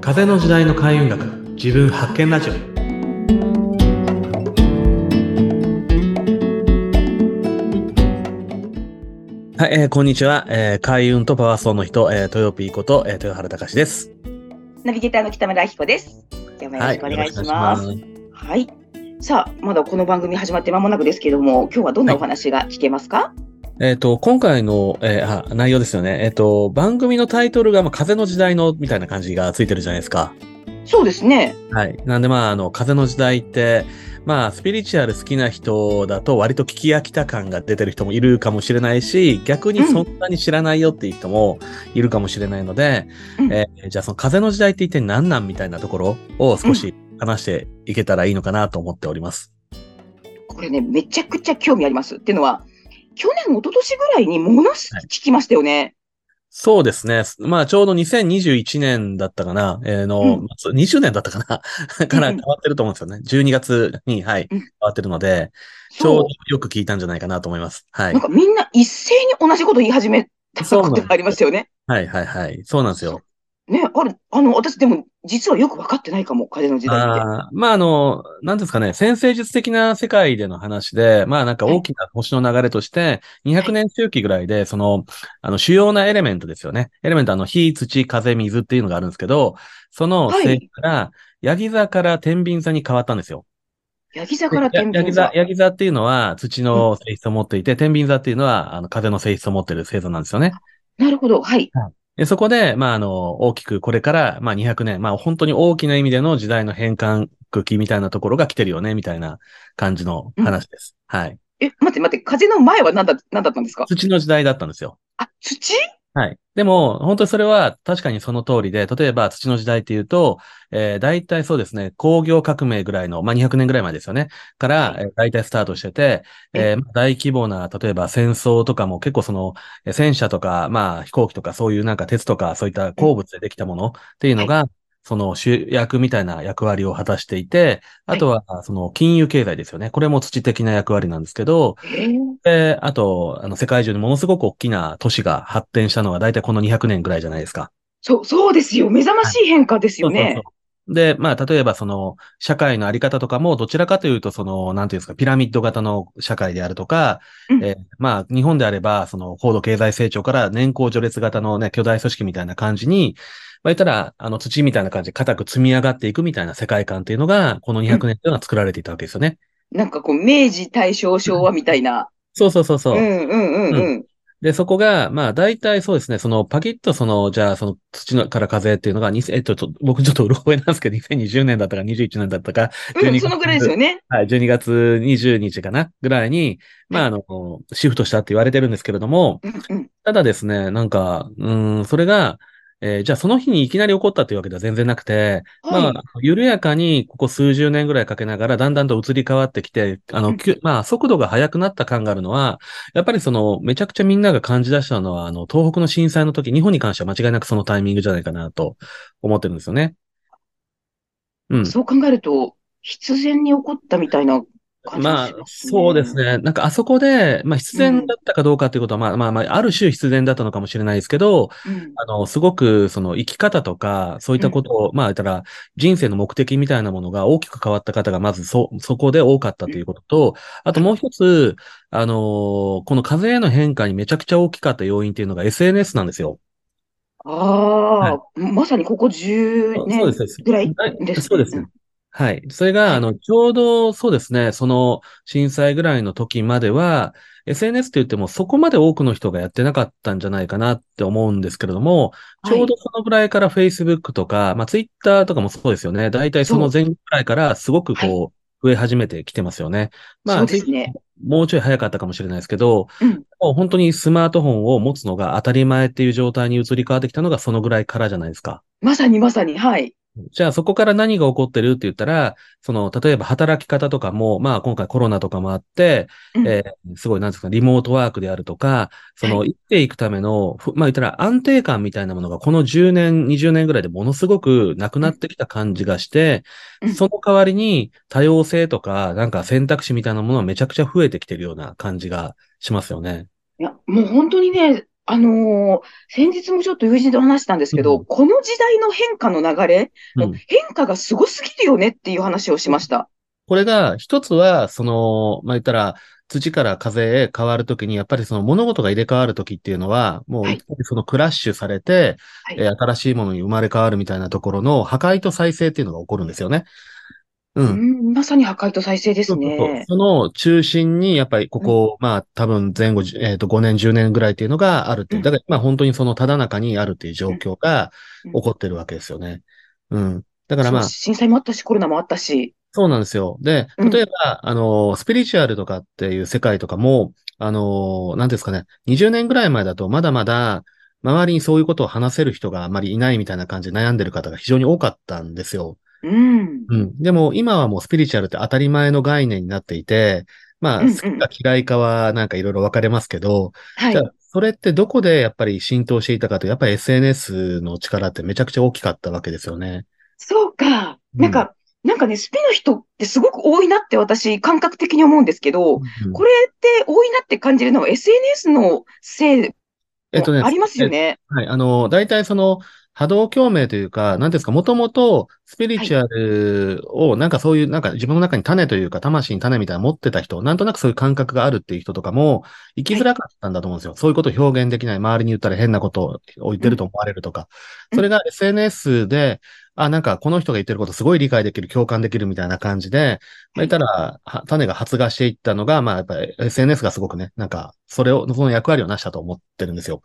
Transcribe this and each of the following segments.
風の時代の開運学自分発見ラジオはい、えーこんにちは、えー開運とパワーストーンの人、えー、豊ピーこと、えー豊原隆です。ナビゲーターの北村明子です。今日もよろしくお願いします。はいはい。さあ、まだこの番組始まって間もなくですけども、今日はどんなお話が聞けますか、えっ、と、今回の、えーあ内容ですよね。えっ、と、番組のタイトルが、まあ、風の時代の、みたいな感じがついてるじゃないですか。そうですね。はい。なんで、まあ、あの、風の時代って、まあ、スピリチュアル好きな人だと割と聞き飽きた感が出てる人もいるかもしれないし、逆にそんなに知らないよっていう人もいるかもしれないので、うんえーじゃあその風の時代って一体何なんみたいなところを少し話していけたらいいのかなと思っております。これね、めちゃくちゃ興味あります。っていうのは、去年、一昨年ぐらいにものすごい聞きましたよね。そうですね。まあ、ちょうど2021年だったかな、えーの、うん20年だったかな からうん変わってると思うんですよね。12月に、はい、うん変わってるので、ちょうそどよく聞いたんじゃないかなと思います。はう。いなん。かみんな一斉に同じこと言い始めたことがありますよね。はい、はい、はい。そうなんですよ。ね、あれ、あの、私でも、実はよく分かってないかも、風の時代って。あーまあ、あの、なんですかね、先生術的な世界での話で、まあなんか大きな星の流れとして、200年周期ぐらいで、その、あの、主要なエレメントですよね。エレメント、あの、火、土、風、水っていうのがあるんですけど、そのはい星から、ヤギ座から天秤座に変わったんですよ。ヤギ座から天秤座、座。ヤギ座っていうのは土の性質を持っていて、天秤座っていうのは、あの、風の性質を持っている星座なんですよね。なるほど。はい。でそこで、まあ、あの、大きくこれから、まあ、200年、まあ、本当に大きな意味での時代の変換期みたいなところが来てるよね、みたいな感じの話です。はい。え、待って待って、風の前は何だ、何だったんですか？土の時代だったんですよ。あ、土？はい。でも、本当にそれは確かにその通りで、例えば土の時代っていうと、えー、大体そうですね、工業革命ぐらいの、まあ、200年ぐらい前ですよね。から、えー大体スタートしてて、えーまあ大規模な、例えば戦争とかも結構その、えー戦車とか、まあ飛行機とかそういうなんか鉄とかそういった鉱物でできたものっていうのが、その主役みたいな役割を果たしていて、あとはその金融経済ですよね。これも土的な役割なんですけど、えーで、あと、あの、世界中にものすごく大きな都市が発展したのが大体この200年ぐらいじゃないですか。そう、そうですよ。目覚ましい変化ですよね。そうそうそうで、まあ、例えばその、社会のあり方とかも、どちらかというと、その、なんていうんですか、ピラミッド型の社会であるとか、うんえーまあ、日本であれば、その、高度経済成長から年功序列型のね、巨大組織みたいな感じに、まあ、言ったら、あの、土みたいな感じで固く積み上がっていくみたいな世界観っていうのが、この200年っていうのは作られていたわけですよね。なんかこう、明治、大正、昭和みたいな。そうそうそうそうう。んうんうんうん。で、そこが、まあ、大体そうですね、その、パキッとその、じゃあ、その、土のから風っていうのが、にえっと、僕ちょっとうろ覚えなんですけど、2020年だったか21年だったか、うん、12そのぐらいですよね。はい、12月20日かなぐらいに、まあ、あの、シフトしたって言われてるんですけれども、うんうん。ただですね、なんか、うーん、それが、えーじゃあその日にいきなり起こったというわけでは全然なくて、はい。まあ、緩やかにここ数十年ぐらいかけながらだんだんと移り変わってきて、あの、まあ、速度が速くなった感があるのは、やっぱりその、めちゃくちゃみんなが感じ出したのは、あの、東北の震災の時、日本に関しては間違いなくそのタイミングじゃないかなと思ってるんですよね。うん。そう考えると、必然に起こったみたいなまあ。そうです。ね。なんかあそこで、まあ必然だったかどうかということは、まあまあまあ、ある種必然だったのかもしれないですけど、うん。あの、すごく、その生き方とか、そういったことを、まあ言ったら、人生の目的みたいなものが大きく変わった方が、まずそ、そこで多かったということと、あともう一つ、あのこの風への変化にめちゃくちゃ大きかった要因っていうのが SNS なんですよ。ああ、まさにここ10そう年です。ぐらいはいですそうですうん。はい。それが、あの、ちょうどそうですね、その震災ぐらいの時までは、SNS って言ってもそこまで多くの人がやってなかったんじゃないかなって思うんですけれども、ちょうどそのぐらいから Facebook とか、まあ Twitter とかもそうですよね。大体その前後ぐらいからすごくこう、増え始めてきてますよね。まあ、ね。もうちょい早かったかもしれないですけど、うんもう本当にスマートフォンを持つのが当たり前っていう状態に移り変わってきたのがそのぐらいからじゃないですか。まさにまさに、はい。じゃあそこから何が起こってるって言ったら、その、例えば働き方とかも、まあ今回コロナとかもあって、うん。えーすごいなんですか、リモートワークであるとか、その生きていくための、ふまあ言ったら安定感みたいなものがこの10年、20年ぐらいでものすごくなくなってきた感じがしてうん、その代わりに多様性とか、なんか選択肢みたいなものはめちゃくちゃ増えてきてるような感じがしますよね。いや、もう本当にね、あのー先日もちょっと友人と話したんですけど、うんこの時代の変化の流れ、もううん変化がすごすぎるよねっていう話をしました。これが、一つは、その、まあ、言ったら、土から風へ変わるときに、やっぱりその物事が入れ替わるときっていうのは、もうそのクラッシュされて、はいえー新しいものに生まれ変わるみたいなところの破壊と再生っていうのが起こるんですよね。う。うんん、まさに破壊と再生ですそうそうそうね。その中心に、やっぱりここ、まあ多分前後、えっと5年、10年ぐらいっていうのがあるっていうう。んだから、まあ本当にそのただ中にあるっていう状況がうん起こってるわけですよね。うん。だからまあ震災もあったし、コロナもあったし。そうなんですよ。で、うん例えば、あの、スピリチュアルとかっていう世界とかも、あの、なんですかね、20年ぐらい前だとまだまだ、周りにそういうことを話せる人があまりいないみたいな感じで悩んでる方が非常に多かったんですよ。うん。うん。でも今はもうスピリチュアルって当たり前の概念になっていて、まあ、うんうん好きか嫌いかはなんかいろいろ分かれますけど、はいじゃ。あ、それってどこでやっぱり浸透していたかというと、やっぱり SNS の力ってめちゃくちゃ大きかったわけですよね。そうか。うんなんか、なんかね、スピの人ってすごく多いなって私、感覚的に思うんですけど、うんこれって多いなって感じるのは SNS のせいえっとねもありますよね。はい。あの、大体その、波動共鳴というか、なんですか、もともとスピリチュアルを、なんかそういう、なんか自分の中に種というか、魂に種みたいなの持ってた人、なんとなくそういう感覚があるっていう人とかも、生きづらかったんだと思うんですよ。そういうことを表現できない、周りに言ったら変なことを言ってると思われるとか。うんそれが SNS で、あ、なんかこの人が言ってることすごい理解できる、共感できるみたいな感じで、まあ、言ったら、は種が発芽していったのが、まあやっぱり SNS がすごくね、なんか、それを、その役割をなしたと思ってるんですよ。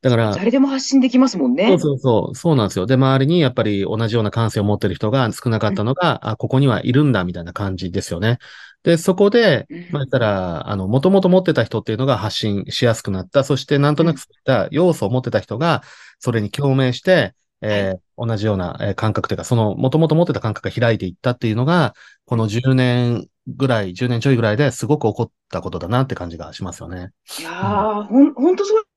だから、誰でも発信できますもんね。そうそうそう、そうなんですよ。で、周りにやっぱり同じような感性を持ってる人が少なかったのが、あ、ここにはいるんだみたいな感じですよね。で、そこで、うんまあ言ったら、あの、もともと持ってた人っていうのが発信しやすくなった。そして、なんとなくそういった要素を持ってた人が、それに共鳴して、えー同じようなえー感覚というか、その、もともと持ってた感覚が開いていったっていうのが、この10年ぐらい、10年ちょいぐらいですごく起こったことだなって感じがしますよね。いやー、ほん、ほんとそう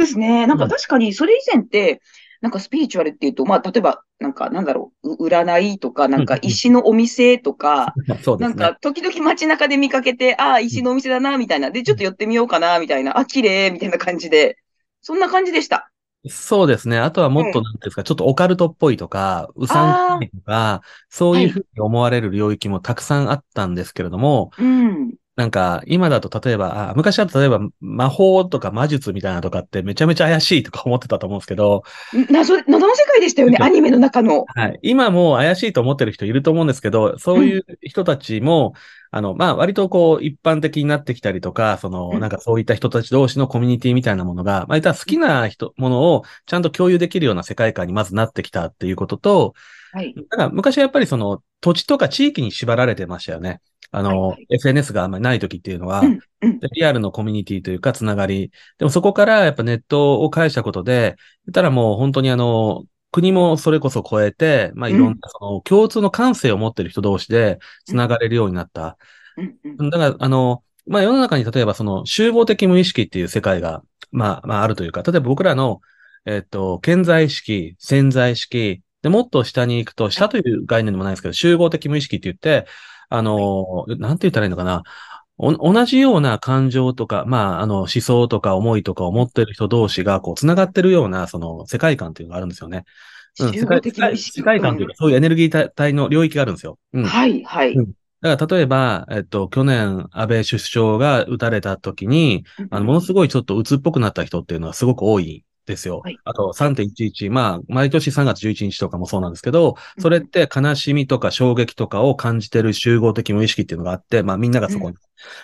ですね。なんか確かにそれ以前って、なんかスピリチュアルっていうと、まあ、例えば、なんか、なんだろう、う占いとか、なんかうんうん石のお店とか。なんか、時々街中で見かけて、ああ、石のお店だな、みたいな。で、ちょっと寄ってみようかな、みたいな。あ、綺麗、みたいな感じで。そんな感じでした。そうですね。あとはもっと、うんなんですか、ちょっとオカルトっぽいとか、うさんとか、そういうふうに思われる領域もたくさんあったんですけれども、うん。なんか、今だと例えば、あ昔だと例えば魔法とか魔術みたいなとかってめちゃめちゃ怪しいとか思ってたと思うんですけど、謎、謎の世界でしたよね、アニメの中の。はい。今もう怪しいと思ってる人いると思うんですけど、そういう人たちも、あの、まあ、割とこう、一般的になってきたりとか、その、うんなんかそういった人たち同士のコミュニティみたいなものが、まあ、言ったら好きな人、ものをちゃんと共有できるような世界観にまずなってきたっていうことと、はい。だから昔はやっぱりその、土地とか地域に縛られてましたよね。あの、はいはい SNS があんまりない時っていうのは、うん、うん。でリアルのコミュニティというか、つながり。でもそこからやっぱネットを介したことで、言ったらもう本当にあの、国もそれこそ超えて、まあいろんなその共通の感性を持ってる人同士でつながれるようになった。だから、あの、まあ世の中に例えばその集合的無意識っていう世界が、まあ、まああるというか、例えば僕らの、えっと、顕在意識、潜在意識、で、もっと下に行くと、下という概念でもないんですけど、集合的無意識って言って、あの、なんて言ったらいいのかな？お同じような感情とか、まあ、あの、思想とか思いとかを持ってる人同士が、こう、繋がってるような、その、世界観っていうのがあるんですよね。うん。世界世界観というか、そういうエネルギー体体の領域があるんですよ。うん。はい、はい。うんだから、例えば、えっと、去年、安倍首相が撃たれた時に、あの、ものすごいちょっと鬱っぽくなった人っていうのはすごく多いですよ。はいあと、3.11、まあ、毎年3月11日とかもそうなんですけど、それって悲しみとか衝撃とかを感じてる集合的無意識っていうのがあって、まあ、みんながそこに。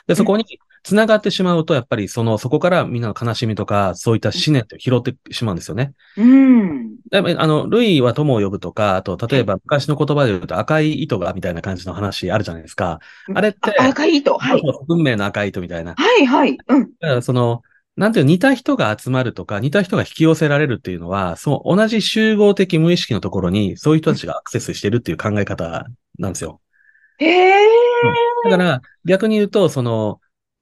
で、そこに繋がってしまうと、やっぱりその、そこからみんなの悲しみとか、そういった思念って拾ってしまうんですよね。うん。でもあの、ルイは友を呼ぶとか、あと、例えば昔の言葉で言うと赤い糸がみたいな感じの話あるじゃないですか。あれって、あ赤い糸。はい。運命の赤い糸みたいな。はい、はい。うん。だからその、なんていうの似た人が集まるとか、似た人が引き寄せられるっていうのは、そう、同じ集合的無意識のところに、そういう人たちがアクセスしてるっていう考え方なんですよ。へえ。だから、逆に言うと、その、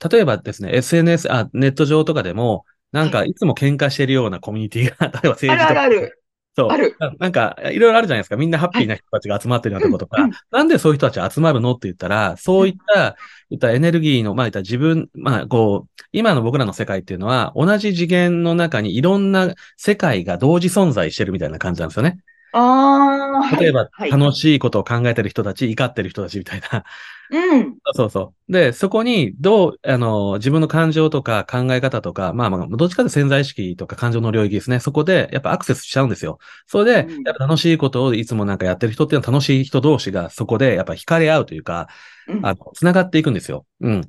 例えばですね、SNS、あ、ネット上とかでも、なんか、いつも喧嘩してるようなコミュニティが、例えば政治とか。そう。ある。ななんか、いろいろあるじゃないですか。みんなハッピーな人たちが集まってるようなとことか、うんうんなんでそういう人たち集まるのって言ったら、そういった、言ったエネルギーの、まあ言った自分、まあこう、今の僕らの世界っていうのは、同じ次元の中にいろんな世界が同時存在してるみたいな感じなんですよね。ああ、はい。例えば、はい。楽しいことを考えてる人たち、怒ってる人たちみたいな。うん。そうそう。で、そこに、どう、あの、自分の感情とか考え方とか、まあまあ、どっちかというと潜在意識とか感情の領域ですね。そこで、やっぱアクセスしちゃうんですよ。それでうん、やっぱ楽しいことをいつもなんかやってる人っていうのは楽しい人同士がそこで、やっぱ惹かれ合うというか、うん。あの、繋がっていくんですよ。うん。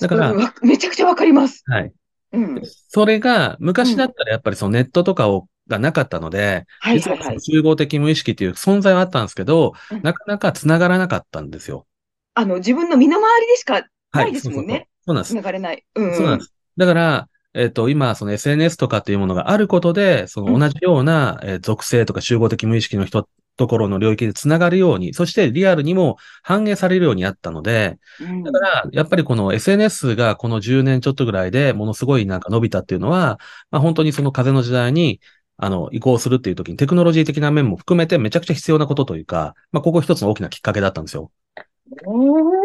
だからめちゃくちゃわかります。はい。うん。それが、昔だったらやっぱりそのネットとかを、がなかったので、はい実ははい。はい集合的無意識っていう存在はあったんですけどうん、なかなか繋がらなかったんですよ。あの、自分の身の回りでしかないですもんね。そうそうなんです。繋がれない。うん。そうなんです。だから、えっ、と、今、その SNS とかっていうものがあることで、その同じような、えー属性とか集合的無意識の人、ところの領域で繋がるように、そしてリアルにも反映されるようになったので、うん。だから、やっぱりこの SNS がこの10年ちょっとぐらいでものすごいなんか伸びたっていうのは、まあ本当にその風の時代に、あの、移行するっていう時にテクノロジー的な面も含めてめちゃくちゃ必要なことというか、まあここ一つの大きなきっかけだったんですよ。えー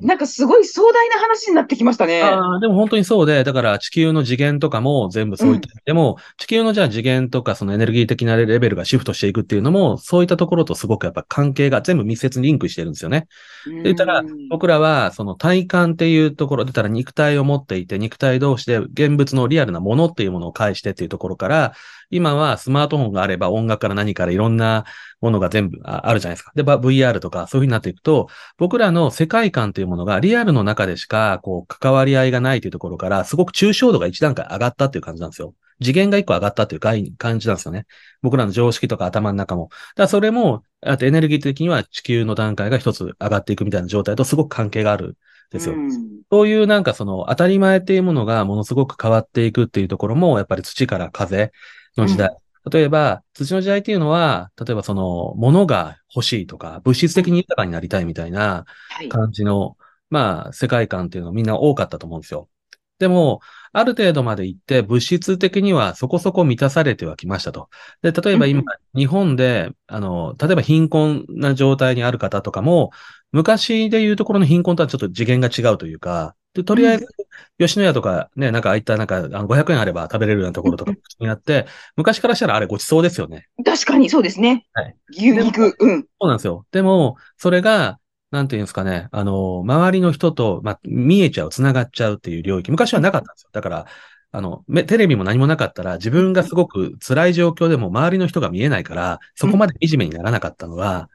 なんかすごい壮大な話になってきましたね。ああ、でも本当にそうで、だから地球の次元とかも全部そういった、でも地球のじゃあ次元とかそのエネルギー的なレベルがシフトしていくっていうのも、そういったところとすごくやっぱ関係が全部密接にリンクしてるんですよね。うん。で言ったら僕らはその体感っていうところ、出たら肉体を持っていて、肉体同士で現物のリアルなものっていうものを介してっていうところから、今はスマートフォンがあれば音楽から何からいろんなものが全部ああるじゃないですか。で、ば VR とかそういう風になっていくと、僕らの世界観というものがリアルの中でしか、こう、関わり合いがないというところから、すごく抽象度が一段階上がったっていう感じなんですよ。次元が一個上がったっていう概念感じなんですよね。僕らの常識とか頭の中も。だからそれも、あとエネルギー的には地球の段階が一つ上がっていくみたいな状態とすごく関係があるんですよ。うんそういうなんかその当たり前っていうものがものすごく変わっていくっていうところも、やっぱり土から風の時代。例えば、土の時代っていうのは、例えばその、物が欲しいとか、物質的に豊かになりたいみたいなはい。感じの、まあ、世界観っていうのみんな多かったと思うんですよ。でも、ある程度まで行って、物質的にはそこそこ満たされてはきましたと。で、例えば今うん、日本で、あの、例えば貧困な状態にある方とかも、昔でいうところの貧困とはちょっと次元が違うというか、で、とりあえず、吉野家とかね、なんかああいったなんか、あの、500円あれば食べれるようなところとかにあって、昔からしたらあれごちそうですよね。確かにそうですね。はい牛肉。うん。そうなんですよ。でも、それが、なんていうんですかね、あの、周りの人と、まあ、見えちゃう、繋がっちゃうっていう領域、昔はなかったんですよ。だから、あの、めテレビも何もなかったら、自分がすごく辛い状況でも周りの人が見えないから、そこまで惨めにならなかったのが、うん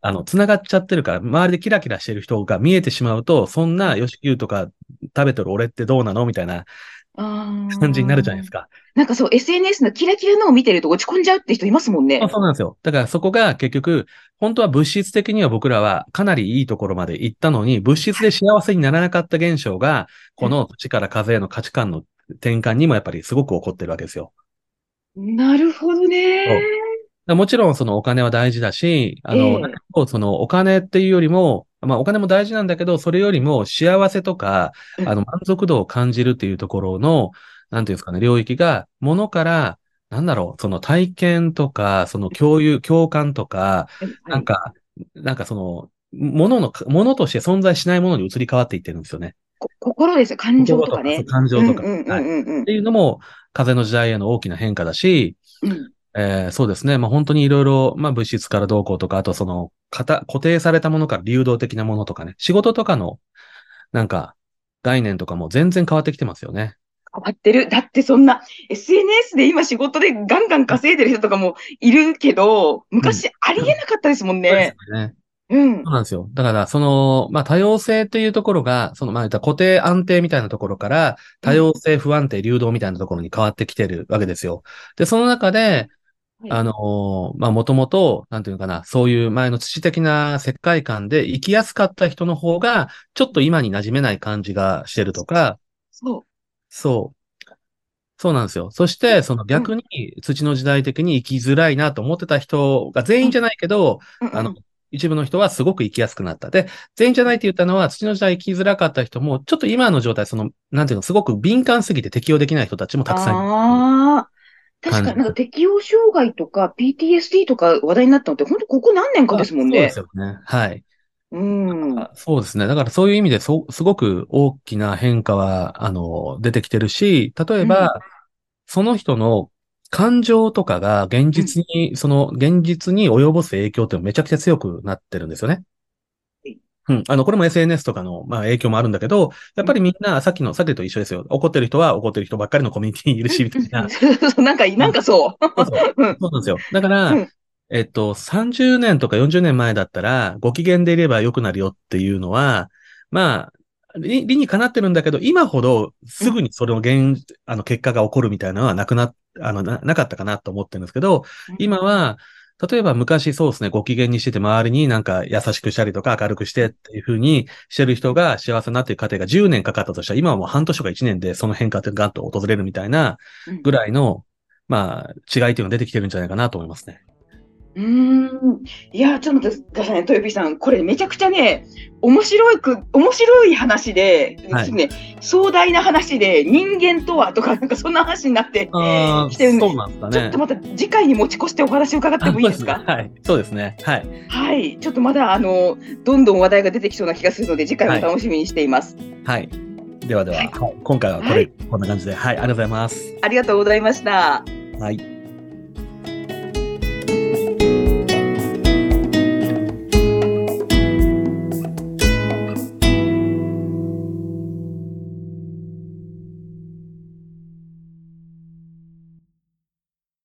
あの、繋がっちゃってるから、周りでキラキラしてる人が見えてしまうと、そんな、吉牛とか食べてる俺ってどうなの？みたいな感感じになるじゃないですか。なんかそう、SNS のキラキラのを見てると落ち込んじゃうって人いますもんねあ。そうなんですよ。だからそこが結局、本当は物質的には僕らはかなりいいところまで行ったのに、物質で幸せにならなかった現象が、この土から風への価値観の転換にもやっぱりすごく起こってるわけですよ。なるほどね。もちろんそのお金は大事だし、あの、ええだけどそのお金っていうよりも、まあお金も大事なんだけど、それよりも幸せとか、うんあの満足度を感じるっていうところの、なんていうんですかね、領域が、ものから、なんだろう、その体験とか、その共有、共感とか、なんか、なんかその、ものの、ものとして存在しないものに移り変わっていってるんですよね。こ心ですよ。感情とかね。感情とか。っていうのも、風の時代への大きな変化だし、うん。えーそうですね。まあ本当にいろいろ、まあ物質からどうこうとか、あとその、型、固定されたものから流動的なものとかね、仕事とかの、なんか、概念とかも全然変わってきてますよね。変わってる。だってそんな SNS で今仕事でガンガン稼いでる人とかもいるけど、昔ありえなかったですもんそうでね。すよね。うんそう。なんですよ。だから、その、まあ、多様性っていうところが、その、まあ、固定安定みたいなところから、多様性不安定流動みたいなところに変わってきてるわけですよ。で、その中で、はいあの、まあ、もともと、なんていうのかな、そういう前の土的な世界観で生きやすかった人の方が、ちょっと今に馴染めない感じがしてるとか、そそう。そうなんですよ。そして、その逆に土の時代的に生きづらいなと思ってた人が全員じゃないけど、う。うんうんあの、一部の人はすごく生きやすくなった。で、全員じゃないって言ったのは、土の時代生きづらかった人も、ちょっと今の状態、その、なんていうの、すごく敏感すぎて適応できない人たちもたくさんいる。ああ。確かになんか適応障害とか PTSD とか話題になったのって、本当ここ何年かですもんね。そうですよね。はい。うん。あそうですね。だからそういう意味で、そ、すごく大きな変化は、あの、出てきてるし、例えば、その人の感情とかが現実に、その現実に及ぼす影響ってめちゃくちゃ強くなってるんですよねはい。うん。あの、これも SNS とかの、まあ、影響もあるんだけど、やっぱりみんな、さっきの、さっきと一緒ですよ。怒ってる人は怒ってる人ばっかりのコミュニティにいるし、みたいな。なんか、なんかそう。そう そうなんですよ。だから、うんえっと、30年とか40年前だったら、ご機嫌でいれば良くなるよっていうのは、まあ、理理にかなってるんだけど、今ほどすぐにそれの原、あの、結果が起こるみたいなのはなくな、あの、な、なかったかなと思ってるんですけど、今は、例えば昔そうですね、ご機嫌にしてて周りになんか優しくしたりとか明るくしてっていう風にしてる人が幸せになっていく過程が10年かかったとしたら、今はもう半年とか1年でその変化ってガンと訪れるみたいなうんぐらいの、まあ、違いっていうのが出てきてるんじゃないかなと思いますね。うーん。いや、ちょっと待ってくださいね、豊ピさん。これめちゃくちゃね、面白いく、面白い話で、はいね、壮大な話で、人間とはとか、なんかそんな話になって、ああ、来てるんでそうなんですかね。ちょっとまた次回に持ち越してお話を伺ってもいいですか？はい。そうですね。はい。はい。ちょっとまだ、あの、どんどん話題が出てきそうな気がするので、次回も楽しみにしています。はい。ではでは、はいはい今回はこれ、はいこんな感じで、はい、ありがとうございます。ありがとうございました。はい。